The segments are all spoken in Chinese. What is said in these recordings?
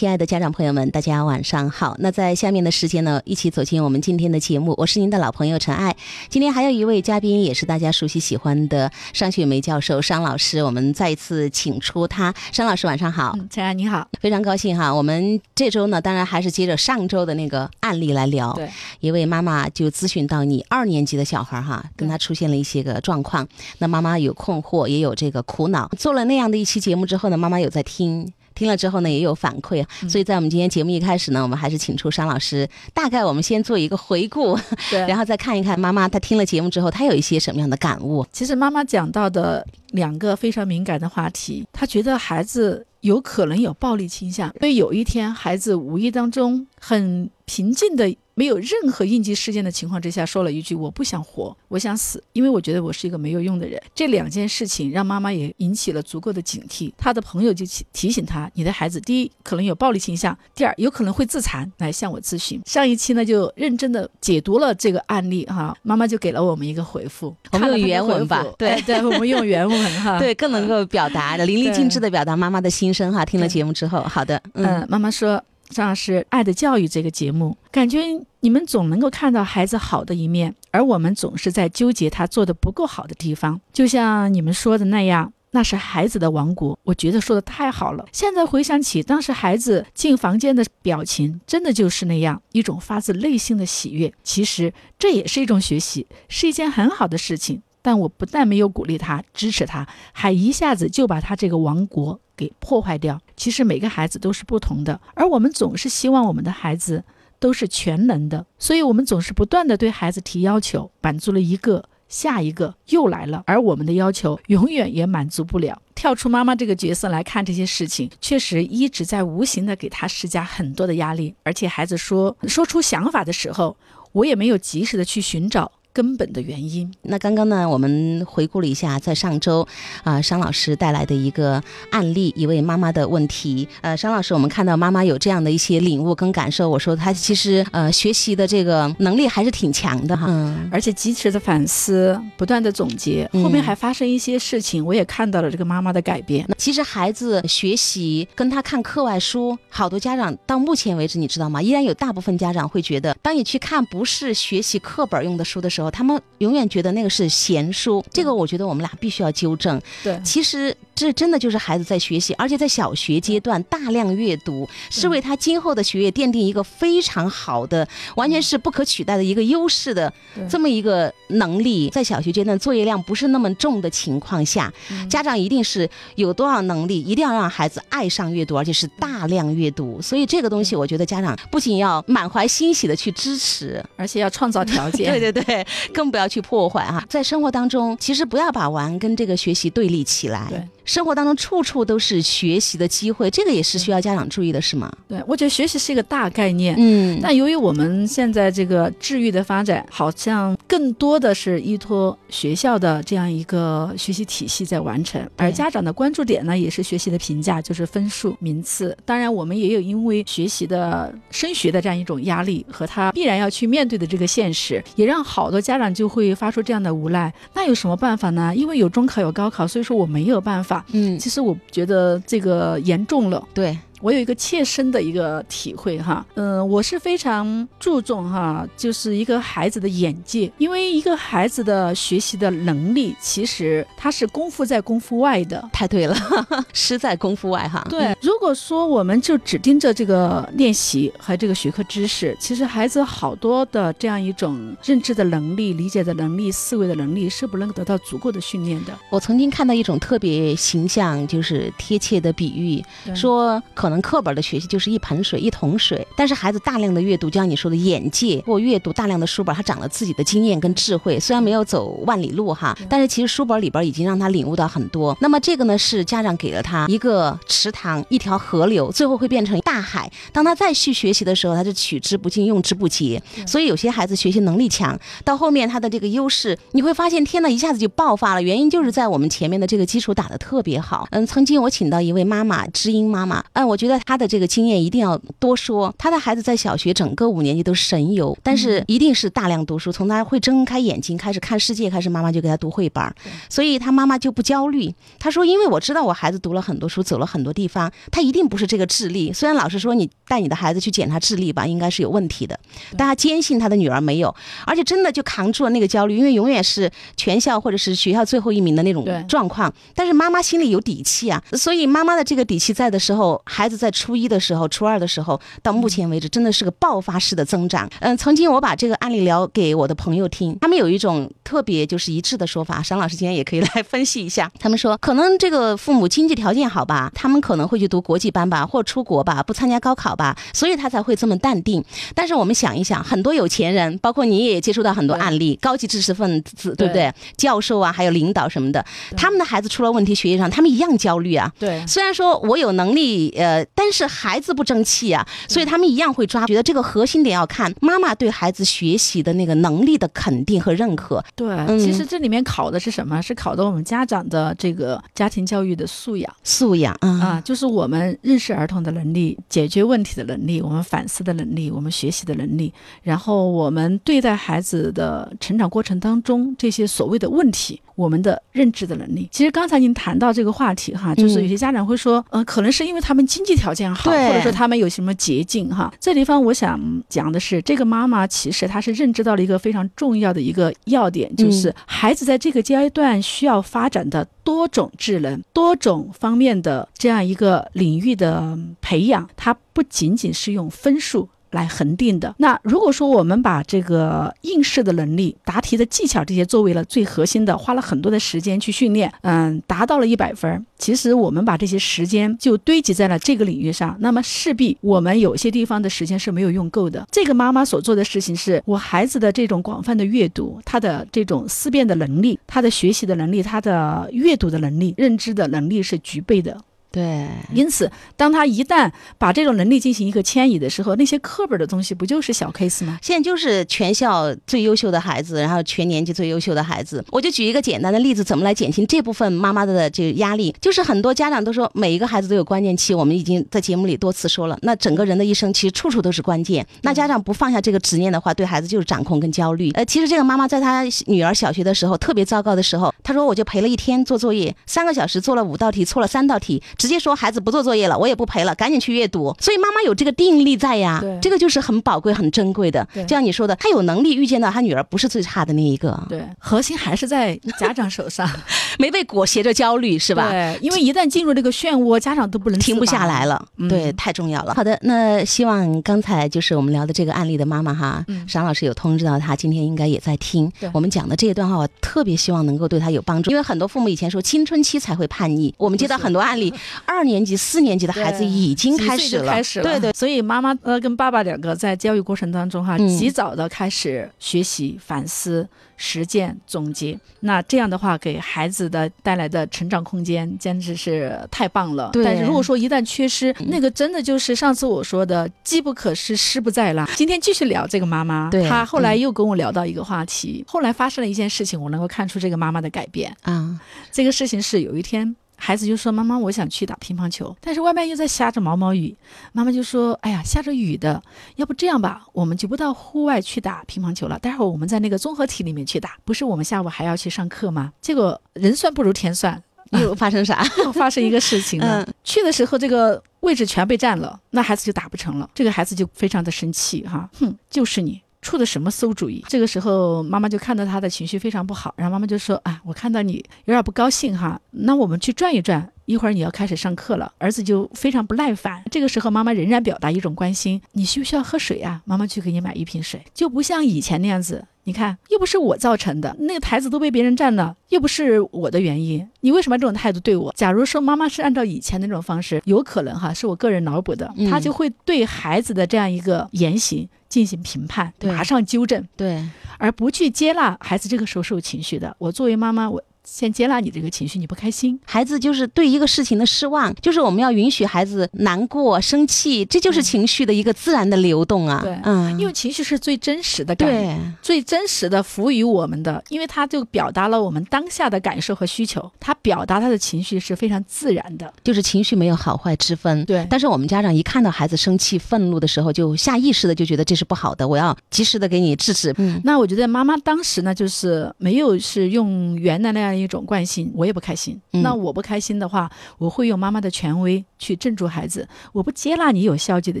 亲爱的家长朋友们，大家晚上好。那在下面的时间呢，一起走进我们今天的节目。我是您的老朋友陈爱。今天还有一位嘉宾，也是大家熟悉喜欢的商雪梅教授商老师。我们再一次请出他，商老师晚上好。陈爱你好，非常高兴哈。我们这周呢，当然还是接着上周的那个案例来聊。对，一位妈妈就咨询到你二年级的小孩哈，跟他出现了一些个状况。那妈妈有困惑，也有这个苦恼。做了那样的一期节目之后呢，妈妈有在听。听了之后呢，也有反馈，所以在我们今天节目一开始呢，我们还是请出商老师，大概我们先做一个回顾，对，然后再看一看妈妈她听了节目之后，她有一些什么样的感悟。其实妈妈讲到的两个非常敏感的话题，她觉得孩子有可能有暴力倾向，所以有一天孩子无意当中很平静的。没有任何应急事件的情况之下，说了一句“我不想活，我想死”，因为我觉得我是一个没有用的人。这两件事情让妈妈也引起了足够的警惕。她的朋友就提醒她：“你的孩子，第一可能有暴力倾向，第二有可能会自残。”来向我咨询。上一期呢，就认真的解读了这个案例哈。妈妈就给了我们一个回复，我们用原文吧，对对，我们用原文哈，对，更能够表达淋漓尽致的表达妈妈的心声哈。听了节目之后，好的，嗯，妈妈说。张老师，《爱的教育》这个节目，感觉你们总能够看到孩子好的一面，而我们总是在纠结他做的不够好的地方。就像你们说的那样，那是孩子的王国。我觉得说的太好了。现在回想起当时孩子进房间的表情，真的就是那样一种发自内心的喜悦。其实这也是一种学习，是一件很好的事情。但我不但没有鼓励他、支持他，还一下子就把他这个王国。给破坏掉。其实每个孩子都是不同的，而我们总是希望我们的孩子都是全能的，所以我们总是不断的对孩子提要求，满足了一个，下一个又来了，而我们的要求永远也满足不了。跳出妈妈这个角色来看这些事情，确实一直在无形的给他施加很多的压力，而且孩子说说出想法的时候，我也没有及时的去寻找。根本的原因。那刚刚呢，我们回顾了一下，在上周啊，商老师带来的一个案例，一位妈妈的问题。呃，商老师，我们看到妈妈有这样的一些领悟跟感受，我说她其实呃学习的这个能力还是挺强的哈，嗯，而且及时的反思，不断的总结，后面还发生一些事情，我也看到了这个妈妈的改变。那其实孩子学习跟他看课外书，好多家长到目前为止，你知道吗？依然有大部分家长会觉得，当你去看不是学习课本用的书的时候。他们永远觉得那个是闲书，这个我觉得我们俩必须要纠正。对，其实。这真的就是孩子在学习，而且在小学阶段大量阅读，是为他今后的学业奠定一个非常好的、完全是不可取代的一个优势的这么一个能力。在小学阶段作业量不是那么重的情况下，家长一定是有多少能力，一定要让孩子爱上阅读，而且是大量阅读。所以这个东西，我觉得家长不仅要满怀欣喜的去支持，而且要创造条件。对 对对，更不要去破坏哈。在生活当中，其实不要把玩跟这个学习对立起来。对。生活当中处处都是学习的机会，这个也是需要家长注意的，是吗？对，我觉得学习是一个大概念，嗯，但由于我们现在这个治愈的发展，好像更多的是依托学校的这样一个学习体系在完成，而家长的关注点呢，也是学习的评价，就是分数、名次。当然，我们也有因为学习的升学的这样一种压力和他必然要去面对的这个现实，也让好多家长就会发出这样的无奈。那有什么办法呢？因为有中考有高考，所以说我没有办法。嗯，其实我觉得这个严重了。对。我有一个切身的一个体会哈，嗯，我是非常注重哈，就是一个孩子的眼界，因为一个孩子的学习的能力，其实他是功夫在功夫外的。太对了，师在功夫外哈。对，如果说我们就只盯着这个练习和这个学科知识，其实孩子好多的这样一种认知的能力、理解的能力、思维的能力是不能得到足够的训练的。我曾经看到一种特别形象，就是贴切的比喻，说可。可能课本的学习就是一盆水一桶水，但是孩子大量的阅读，就像你说的眼界或阅读大量的书本，他长了自己的经验跟智慧。虽然没有走万里路哈，但是其实书本里边已经让他领悟到很多。那么这个呢，是家长给了他一个池塘，一条河流，最后会变成大海。当他再去学习的时候，他是取之不尽，用之不竭。所以有些孩子学习能力强，到后面他的这个优势，你会发现天呐，一下子就爆发了。原因就是在我们前面的这个基础打得特别好。嗯，曾经我请到一位妈妈，知音妈妈，哎我。觉得他的这个经验一定要多说。他的孩子在小学整个五年级都神游，但是一定是大量读书，从他会睁开眼睛开始看世界开始，妈妈就给他读绘本，所以他妈妈就不焦虑。他说：“因为我知道我孩子读了很多书，走了很多地方，他一定不是这个智力。虽然老师说你带你的孩子去检查智力吧，应该是有问题的，但他坚信他的女儿没有，而且真的就扛住了那个焦虑，因为永远是全校或者是学校最后一名的那种状况。但是妈妈心里有底气啊，所以妈妈的这个底气在的时候，孩子在初一的时候、初二的时候，到目前为止真的是个爆发式的增长。嗯，曾经我把这个案例聊给我的朋友听，他们有一种特别就是一致的说法，沈老师今天也可以 来分析一下。他们说，可能这个父母经济条件好吧，他们可能会去读国际班吧，或出国吧，不参加高考吧，所以他才会这么淡定。但是我们想一想，很多有钱人，包括你也接触到很多案例，高级知识分子，对不对？教授啊，还有领导什么的，他们的孩子出了问题，学业上他们一样焦虑啊。对，虽然说我有能力，呃，但是孩子不争气啊，所以他们一样会抓。觉得这个核心点要看妈妈对孩子学习的那个能力的肯定和认可。对，其实这里面考的是什么？是考的我们家长的这个家庭教育的素养。素养啊，就是我们认识儿童的能力、解决问题的能力、我们反思的能力、我们学习的能力，然后我们对待孩子的成长过程当中这些所谓的问题。我们的认知的能力，其实刚才您谈到这个话题哈，就是有些家长会说，呃，可能是因为他们经济条件好，或者说他们有什么捷径哈。这地方我想讲的是，这个妈妈其实她是认知到了一个非常重要的一个要点，就是孩子在这个阶段需要发展的多种智能、多种方面的这样一个领域的培养，它不仅仅是用分数。来恒定的。那如果说我们把这个应试的能力、答题的技巧这些作为了最核心的，花了很多的时间去训练，嗯，达到了一百分。其实我们把这些时间就堆积在了这个领域上，那么势必我们有些地方的时间是没有用够的。这个妈妈所做的事情是，我孩子的这种广泛的阅读，他的这种思辨的能力，他的学习的能力，他的阅读的能力、认知的能力是具备的。对，因此，当他一旦把这种能力进行一个迁移的时候，那些课本的东西不就是小 case 吗？现在就是全校最优秀的孩子，然后全年级最优秀的孩子。我就举一个简单的例子，怎么来减轻这部分妈妈的这个压力？就是很多家长都说，每一个孩子都有关键期，我们已经在节目里多次说了。那整个人的一生其实处处都是关键。那家长不放下这个执念的话，对孩子就是掌控跟焦虑。呃，其实这个妈妈在她女儿小学的时候特别糟糕的时候，她说我就陪了一天做作业，三个小时做了五道题，错了三道题。直接说孩子不做作业了，我也不陪了，赶紧去阅读。所以妈妈有这个定力在呀，这个就是很宝贵、很珍贵的。就像你说的，他有能力预见到他女儿不是最差的那一个。对，核心还是在家长手上，没被裹挟着焦虑是吧？对，因为一旦进入这个漩涡，家长都不能停不下来了。对，太重要了。好的，那希望刚才就是我们聊的这个案例的妈妈哈，尚老师有通知到她，今天应该也在听我们讲的这一段话，我特别希望能够对她有帮助。因为很多父母以前说青春期才会叛逆，我们接到很多案例，二年级、四年级的孩子已经开始了，开始了。对对，所以妈妈呃跟爸爸两个在教育过程当中哈，及早的开始学习、反思、实践、总结。那这样的话，给孩子的带来的成长空间简直是太棒了。但是如果说一旦缺失，那个真的就是上次我说的“机不可失，失不再来”。今天继续聊这个妈妈，她后来又跟我聊到一个话题，后来发生了一件事情，我能够看出这个妈妈的改变啊。这个事情是有一天。孩子就说：“妈妈，我想去打乒乓球，但是外面又在下着毛毛雨。”妈妈就说：“哎呀，下着雨的，要不这样吧，我们就不到户外去打乒乓球了，待会儿我们在那个综合体里面去打。不是我们下午还要去上课吗？”结果人算不如天算，又发生啥？又 发生一个事情了。去的时候这个位置全被占了，那孩子就打不成了。这个孩子就非常的生气，哈，哼，就是你。出的什么馊主意？这个时候，妈妈就看到他的情绪非常不好，然后妈妈就说：“啊，我看到你有点不高兴哈，那我们去转一转，一会儿你要开始上课了。”儿子就非常不耐烦。这个时候，妈妈仍然表达一种关心：“你需不需要喝水啊？妈妈去给你买一瓶水。”就不像以前那样子，你看，又不是我造成的，那个台子都被别人占了，又不是我的原因，你为什么这种态度对我？假如说妈妈是按照以前那种方式，有可能哈，是我个人脑补的，她就会对孩子的这样一个言行。进行评判，马上纠正，对，而不去接纳孩子这个时候是有情绪的。我作为妈妈，我先接纳你这个情绪，你不开心。孩子就是对一个事情的失望，就是我们要允许孩子难过、生气，这就是情绪的一个自然的流动啊。对，嗯，因为情绪是最真实的感，对，最真实的服务于我们的，因为它就表达了我们当下的感受和需求。他表达他的情绪是非常自然的，就是情绪没有好坏之分。对，但是我们家长一看到孩子生气、愤怒的时候，就下意识的就觉得这是不好的，我要及时的给你制止。嗯，那我觉得妈妈当时呢，就是没有是用原来那样一种惯性，我也不开心。那我不开心的话，我会用妈妈的权威去镇住孩子。我不接纳你有消极的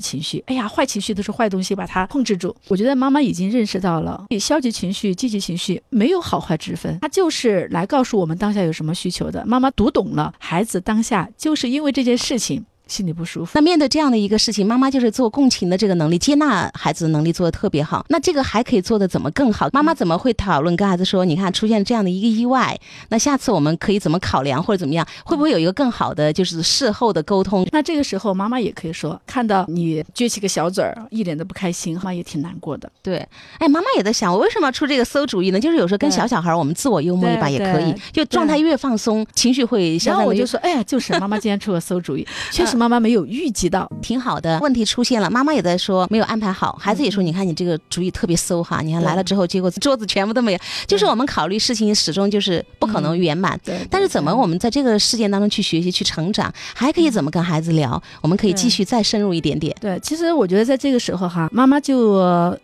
情绪，哎呀，坏情绪都是坏东西，把它控制住。我觉得妈妈已经认识到了，消极情绪、积极情绪没有好坏之分，它就是来告诉我们当下有什么需求的。妈妈读懂了，孩子当下就是因为这件事情。心里不舒服。那面对这样的一个事情，妈妈就是做共情的这个能力，接纳孩子的能力做的特别好。那这个还可以做的怎么更好？妈妈怎么会讨论跟孩子说？你看出现这样的一个意外，那下次我们可以怎么考量或者怎么样？会不会有一个更好的就是事后的沟通？那这个时候妈妈也可以说，看到你撅起个小嘴儿，一脸的不开心，妈妈也挺难过的。对，哎，妈妈也在想，我为什么要出这个馊主意呢？就是有时候跟小小孩我们自我幽默一把也可以，就状态越放松，情绪会。然后我就说，哎呀，就是妈妈今天出个馊主意，确实妈妈没有预计。到挺好的，问题出现了，妈妈也在说没有安排好，孩子也说，你看你这个主意特别馊哈，你看来了之后，结果桌子全部都没有，就是我们考虑事情始终就是不可能圆满。对，但是怎么我们在这个事件当中去学习、去成长，还可以怎么跟孩子聊？我们可以继续再深入一点点。对，其实我觉得在这个时候哈，妈妈就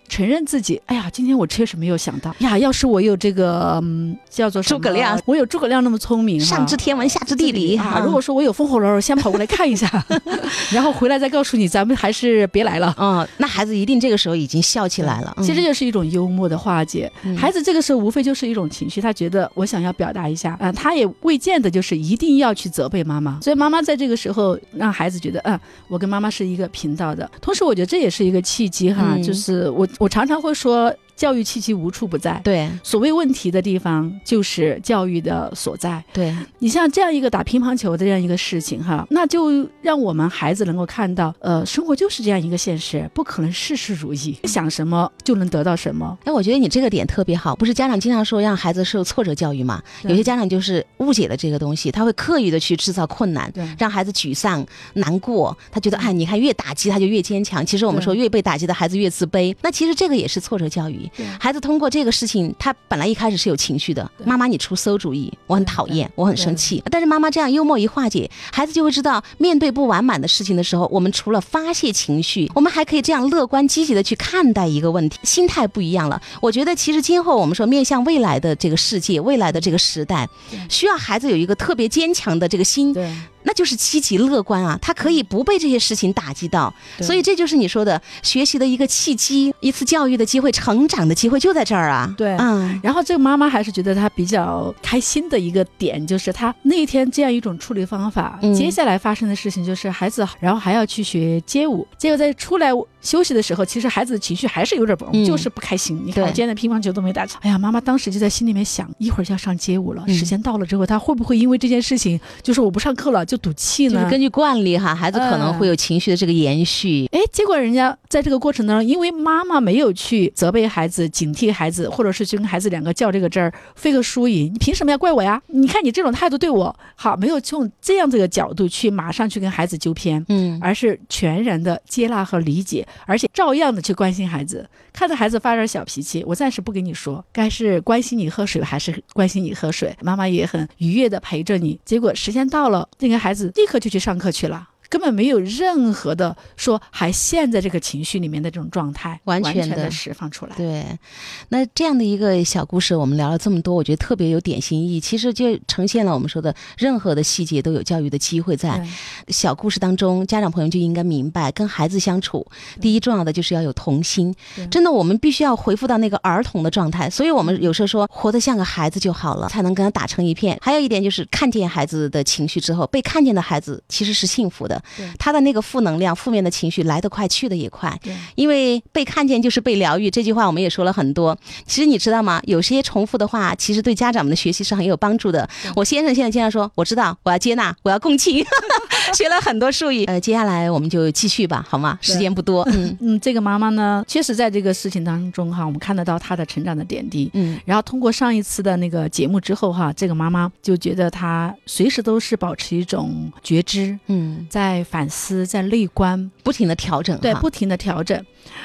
承认自己，哎呀，今天我确实没有想到呀，要是我有这个嗯叫做诸葛亮，我有诸葛亮那么聪明，上知天文下知地理啊。如果说我有风火轮，我先跑过来看一下，然后。回来再告诉你，咱们还是别来了。嗯，那孩子一定这个时候已经笑起来了。其实这就是一种幽默的化解。孩子这个时候无非就是一种情绪，他觉得我想要表达一下，嗯，他也未见得就是一定要去责备妈妈。所以妈妈在这个时候让孩子觉得，嗯，我跟妈妈是一个频道的。同时，我觉得这也是一个契机哈，就是我我常常会说。教育气息无处不在，对，所谓问题的地方就是教育的所在。对你像这样一个打乒乓球的这样一个事情哈，那就让我们孩子能够看到，呃，生活就是这样一个现实，不可能事事如意，想什么就能得到什么。哎，我觉得你这个点特别好，不是家长经常说让孩子受挫折教育嘛？有些家长就是误解了这个东西，他会刻意的去制造困难，让孩子沮丧难过，他觉得哎，你看越打击他就越坚强。其实我们说越被打击的孩子越自卑，那其实这个也是挫折教育。孩子通过这个事情，他本来一开始是有情绪的。妈妈，你出馊主意，我很讨厌，我很生气。但是妈妈这样幽默一化解，孩子就会知道，面对不完满的事情的时候，我们除了发泄情绪，我们还可以这样乐观积极的去看待一个问题，心态不一样了。我觉得其实今后我们说面向未来的这个世界，未来的这个时代，需要孩子有一个特别坚强的这个心。对。那就是积极乐观啊，他可以不被这些事情打击到，所以这就是你说的学习的一个契机，一次教育的机会，成长的机会就在这儿啊。对，嗯。然后这个妈妈还是觉得她比较开心的一个点，就是她那一天这样一种处理方法，接下来发生的事情就是孩子，然后还要去学街舞，结果在出来休息的时候，其实孩子的情绪还是有点崩，就是不开心。你看我今天的乒乓球都没打成，哎呀，妈妈当时就在心里面想，一会儿就要上街舞了，时间到了之后，他会不会因为这件事情，就是我不上课了就。赌气呢？就是根据惯例哈，孩子可能会有情绪的这个延续。哎，结果人家在这个过程当中，因为妈妈没有去责备孩子、警惕孩子，或者是去跟孩子两个较这个真儿、分个输赢，你凭什么要怪我呀？你看你这种态度对我好，没有从这样这个角度去马上去跟孩子纠偏，嗯，而是全然的接纳和理解，而且照样的去关心孩子。看着孩子发点小脾气，我暂时不跟你说，该是关心你喝水还是关心你喝水，妈妈也很愉悦的陪着你。结果时间到了，那个孩子立刻就去上课去了。根本没有任何的说还陷在这个情绪里面的这种状态，完全的释放出来。对，那这样的一个小故事，我们聊了这么多，我觉得特别有典型意义。其实就呈现了我们说的任何的细节都有教育的机会在。小故事当中，家长朋友就应该明白，跟孩子相处，第一重要的就是要有童心。真的，我们必须要回复到那个儿童的状态。所以我们有时候说，活得像个孩子就好了，才能跟他打成一片。还有一点就是，看见孩子的情绪之后，被看见的孩子其实是幸福的。他的那个负能量、负面的情绪来得快，去得也快。对，因为被看见就是被疗愈，这句话我们也说了很多。其实你知道吗？有些重复的话，其实对家长们的学习是很有帮助的。我先生现在经常说：“我知道，我要接纳，我要共情。” 学了很多术语。呃，接下来我们就继续吧，好吗？时间不多。嗯嗯，这个妈妈呢，确实在这个事情当中哈，我们看得到她的成长的点滴。嗯，然后通过上一次的那个节目之后哈，这个妈妈就觉得她随时都是保持一种觉知，嗯，在反思，在内观，不停的调整，对，不停的调整。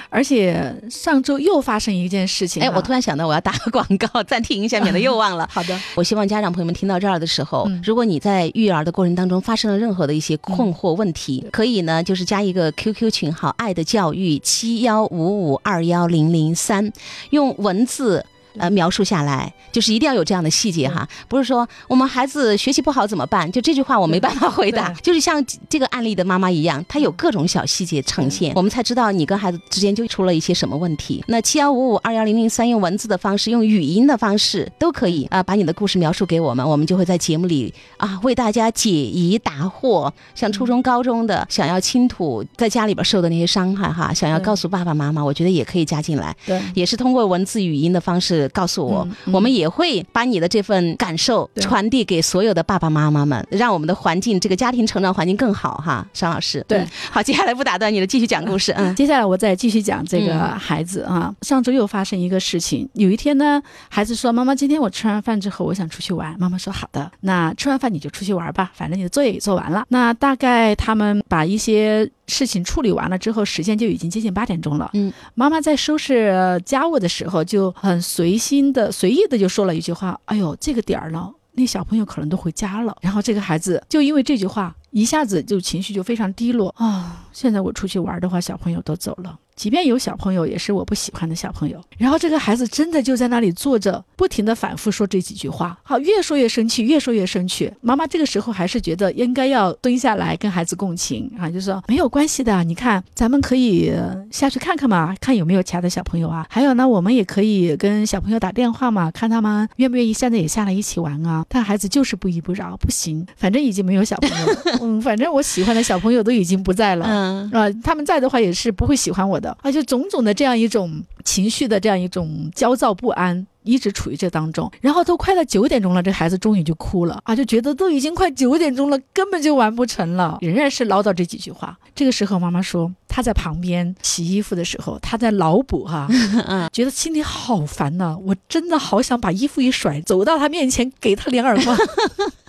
而且上周又发生一件事情，哎，我突然想到我要打个广告，暂停一下，免得又忘了。好的，我希望家长朋友们听到这儿的时候，如果你在育儿的过程当中发生了任何的一些困惑问题，可以呢，就是加一个 QQ 群号“爱的教育七幺五五二幺零零三”，用文字。呃，描述下来就是一定要有这样的细节哈，不是说我们孩子学习不好怎么办？就这句话我没办法回答。就是像这个案例的妈妈一样，她有各种小细节呈现，我们才知道你跟孩子之间就出了一些什么问题。那七幺五五二幺零零三用文字的方式，用语音的方式都可以啊，把你的故事描述给我们，我们就会在节目里啊为大家解疑答惑。像初中、高中的想要倾吐在家里边受的那些伤害哈，想要告诉爸爸妈妈，我觉得也可以加进来。对，也是通过文字语音的方式。告诉我，我们也会把你的这份感受传递给所有的爸爸妈妈们，让我们的环境，这个家庭成长环境更好哈。商老师，对，好，接下来不打断你了，继续讲故事。嗯，接下来我再继续讲这个孩子啊。上周又发生一个事情，有一天呢，孩子说：“妈妈，今天我吃完饭之后，我想出去玩。”妈妈说：“好的，那吃完饭你就出去玩吧，反正你的作业也做完了。”那大概他们把一些。事情处理完了之后，时间就已经接近八点钟了。嗯，妈妈在收拾家务的时候，就很随心的、随意的就说了一句话：“哎呦，这个点儿了，那小朋友可能都回家了。”然后这个孩子就因为这句话，一下子就情绪就非常低落啊！现在我出去玩的话，小朋友都走了。即便有小朋友，也是我不喜欢的小朋友。然后这个孩子真的就在那里坐着，不停的反复说这几句话。好，越说越生气，越说越生气。妈妈这个时候还是觉得应该要蹲下来跟孩子共情啊，就说没有关系的，你看咱们可以下去看看嘛，看有没有其他的小朋友啊。还有呢，我们也可以跟小朋友打电话嘛，看他们愿不愿意现在也下来一起玩啊。但孩子就是不依不饶，不行，反正已经没有小朋友了，嗯，反正我喜欢的小朋友都已经不在了，啊，他们在的话也是不会喜欢我的。而且种种的这样一种情绪的这样一种焦躁不安。一直处于这当中，然后都快到九点钟了，这孩子终于就哭了啊，就觉得都已经快九点钟了，根本就完不成了，仍然是唠叨这几句话。这个时候，妈妈说她在旁边洗衣服的时候，她在脑补哈，觉得心里好烦呐，我真的好想把衣服一甩，走到他面前给他两耳光。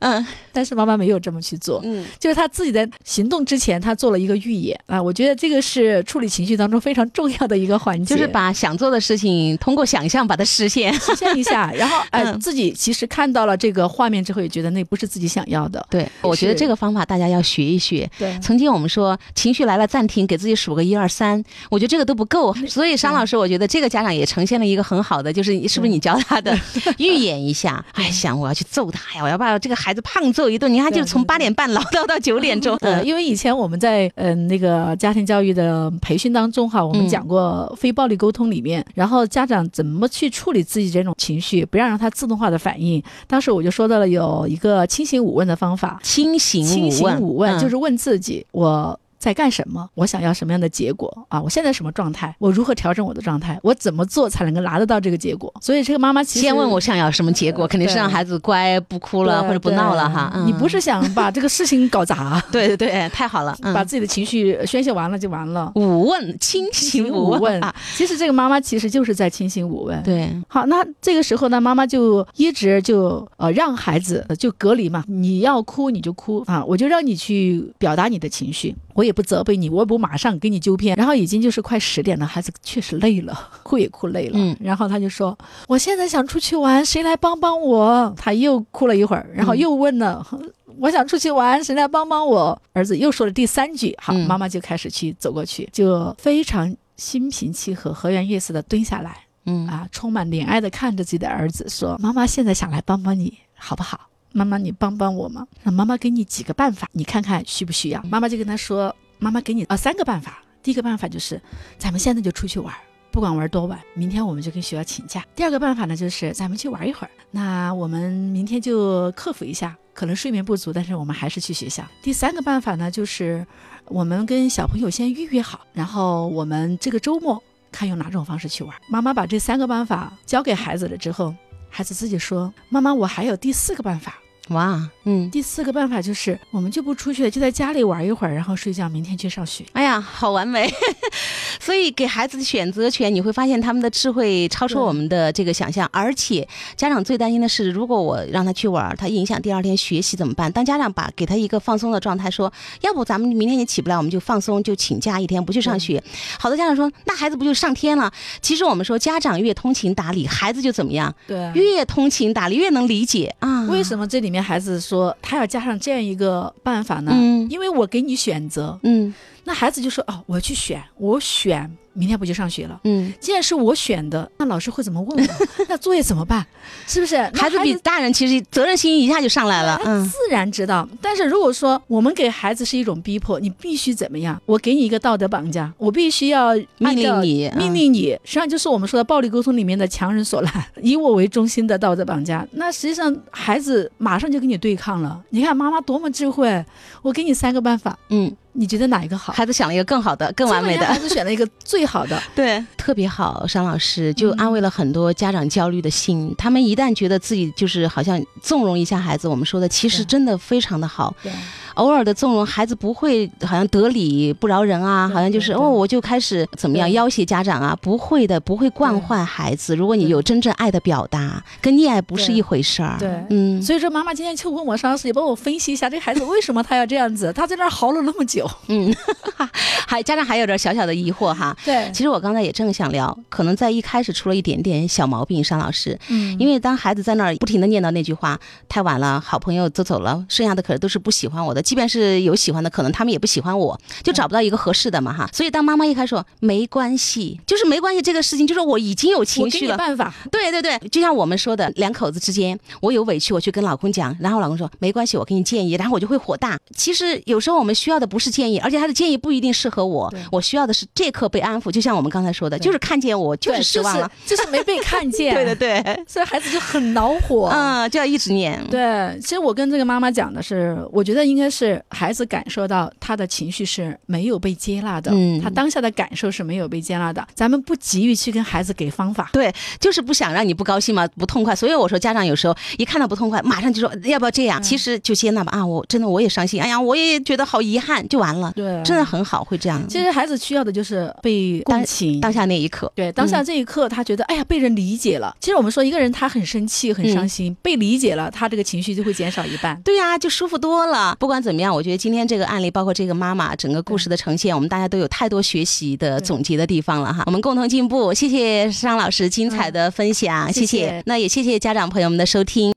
嗯，但是妈妈没有这么去做，嗯，就是她自己在行动之前，她做了一个预演。啊。我觉得这个是处理情绪当中非常重要的一个环节，就是把想做的事情通过想象把它实现，实现一下，然后哎，自己其实看到了这个画面之后，也觉得那不是自己想要的。对，我觉得这个方法大家要学一学。对，曾经我们说情绪来了暂停，给自己数个一二三，我觉得这个都不够。所以商老师，我觉得这个家长也呈现了一个很好的，就是是不是你教他的？预演一下？哎，想我要去揍他呀，我要把这个孩子胖揍一顿。你看，就从八点半唠叨到九点钟。嗯，因为以前我们在嗯那个家庭教育的培训当中哈，我们讲过非暴力沟通里面，然后家长怎么去处理自己这种情绪，不要让他自动化的反应。当时我就说到了有一个清醒五问的方法，清醒清醒五问就是问自己我。在干什么？我想要什么样的结果啊？我现在什么状态？我如何调整我的状态？我怎么做才能够拿得到这个结果？所以这个妈妈其实先问我想要什么结果，肯定是让孩子乖不哭了或者不闹了哈。你不是想把这个事情搞砸？对对对，太好了，把自己的情绪宣泄完了就完了。五问，清醒五问啊。其实这个妈妈其实就是在清醒五问。对，好，那这个时候呢，妈妈就一直就呃让孩子就隔离嘛，你要哭你就哭啊，我就让你去表达你的情绪。我也不责备你，我也不马上给你纠偏。然后已经就是快十点了，孩子确实累了，哭也哭累了。嗯，然后他就说：“我现在想出去玩，谁来帮帮我？”他又哭了一会儿，然后又问了：“ 我想出去玩，谁来帮帮我？”儿子又说了第三句，好，妈妈就开始去走过去，就非常心平气和、和颜悦色的蹲下来，嗯啊，充满怜爱的看着自己的儿子说：“妈妈现在想来帮帮你，好不好？”妈妈，你帮帮我嘛？那妈妈给你几个办法，你看看需不需要？妈妈就跟他说：“妈妈给你啊三个办法。第一个办法就是，咱们现在就出去玩，不管玩多晚，明天我们就跟学校请假。第二个办法呢，就是咱们去玩一会儿。那我们明天就克服一下，可能睡眠不足，但是我们还是去学校。第三个办法呢，就是我们跟小朋友先预约好，然后我们这个周末看用哪种方式去玩。妈妈把这三个办法教给孩子了之后，孩子自己说：妈妈，我还有第四个办法。”哇，嗯，第四个办法就是我们就不出去了，就在家里玩一会儿，然后睡觉，明天去上学。哎呀，好完美！所以给孩子的选择权，你会发现他们的智慧超出我们的这个想象。而且家长最担心的是，如果我让他去玩，他影响第二天学习怎么办？当家长把给他一个放松的状态，说要不咱们明天也起不来，我们就放松，就请假一天不去上学。好多家长说，那孩子不就上天了？其实我们说，家长越通情达理，孩子就怎么样？对，越通情达理，越能理解啊。为什么这里面孩子说他要加上这样一个办法呢？嗯因为我给你选择，嗯那孩子就说哦，我去选，我选明天不就上学了。嗯，既然是我选的，那老师会怎么问我？那作业怎么办？是不是？孩子比大人其实责任心一下就上来了。嗯自然知道。但是如果说我们给孩子是一种逼迫，你必须怎么样？我给你一个道德绑架，我必须要命令你嗯命令你，实际上就是我们说的暴力沟通里面的强人所难，以我为中心的道德绑架。那实际上孩子马上就跟你对抗了。你看妈妈多么智慧，我给你三个办法，嗯，你觉得哪一个好？孩子想了一个更好的、更完美的。孩子选了一个最好的。对，特别好，商老师就安慰了很多家长焦虑的心。他们一旦觉得自己就是好像纵容一下孩子，我们说的其实真的非常的好。对，偶尔的纵容，孩子不会好像得理不饶人啊，好像就是哦，我就开始怎么样要挟家长啊，不会的，不会惯坏孩子。如果你有真正爱的表达，跟溺爱不是一回事儿。对嗯，所以说妈妈今天就问我上老师，也帮我分析一下这孩子为什么他要这样子，他在那儿嚎了那么久。嗯，还家长还有点小小的疑惑哈。对其实我刚才也正想聊，可能在一开始出了一点点小毛病，商老师，嗯因为当孩子在那儿不停的念叨那句话，太晚了，好朋友都走了，剩下的可能都是不喜欢我的，即便是有喜欢的，可能他们也不喜欢我，就找不到一个合适的嘛哈。所以当妈妈一开始说没关系，就是没关系这个事情，就是我已经有情绪了。你办法，对对对，就像我们说的，两口子之间，我有委屈，我去跟老公讲，然后老公说没关系，我给你建议，然后我就会火大。其实有时候我们需要的不是建议，而且他的建议不一定适合我，我需要的是这刻被安抚。就像我们刚才说的，就是看见我就是失望了，就是，就是没被看见。对对对，所以孩子就很恼火。嗯，就要一直念。对，其实我跟这个妈妈讲的是，我觉得应该是孩子感受到他的情绪是没有被接纳的，嗯他当下的感受是没有被接纳的。咱们不急于去跟孩子给方法，对，就是不想让你不高兴嘛，不痛快。所以我说，家长有时候一看到不痛快，马上就说要不要这样？其实就接纳吧。啊，我真的我也伤心，哎呀，我也觉得好遗憾，就完了。对，真的。很好，会这样。其实孩子需要的就是被共情，当下那一刻，对当下这一刻，他觉得、哎呀被人理解了。其实我们说一个人他很生气、很伤心，被理解了，他这个情绪就会减少一半。对呀、就舒服多了。不管怎么样，我觉得今天这个案例，包括这个妈妈整个故事的呈现，我们大家都有太多学习的总结的地方了哈。我们共同进步，谢谢商老师精彩的分享，嗯谢谢。那也谢谢家长朋友们的收听。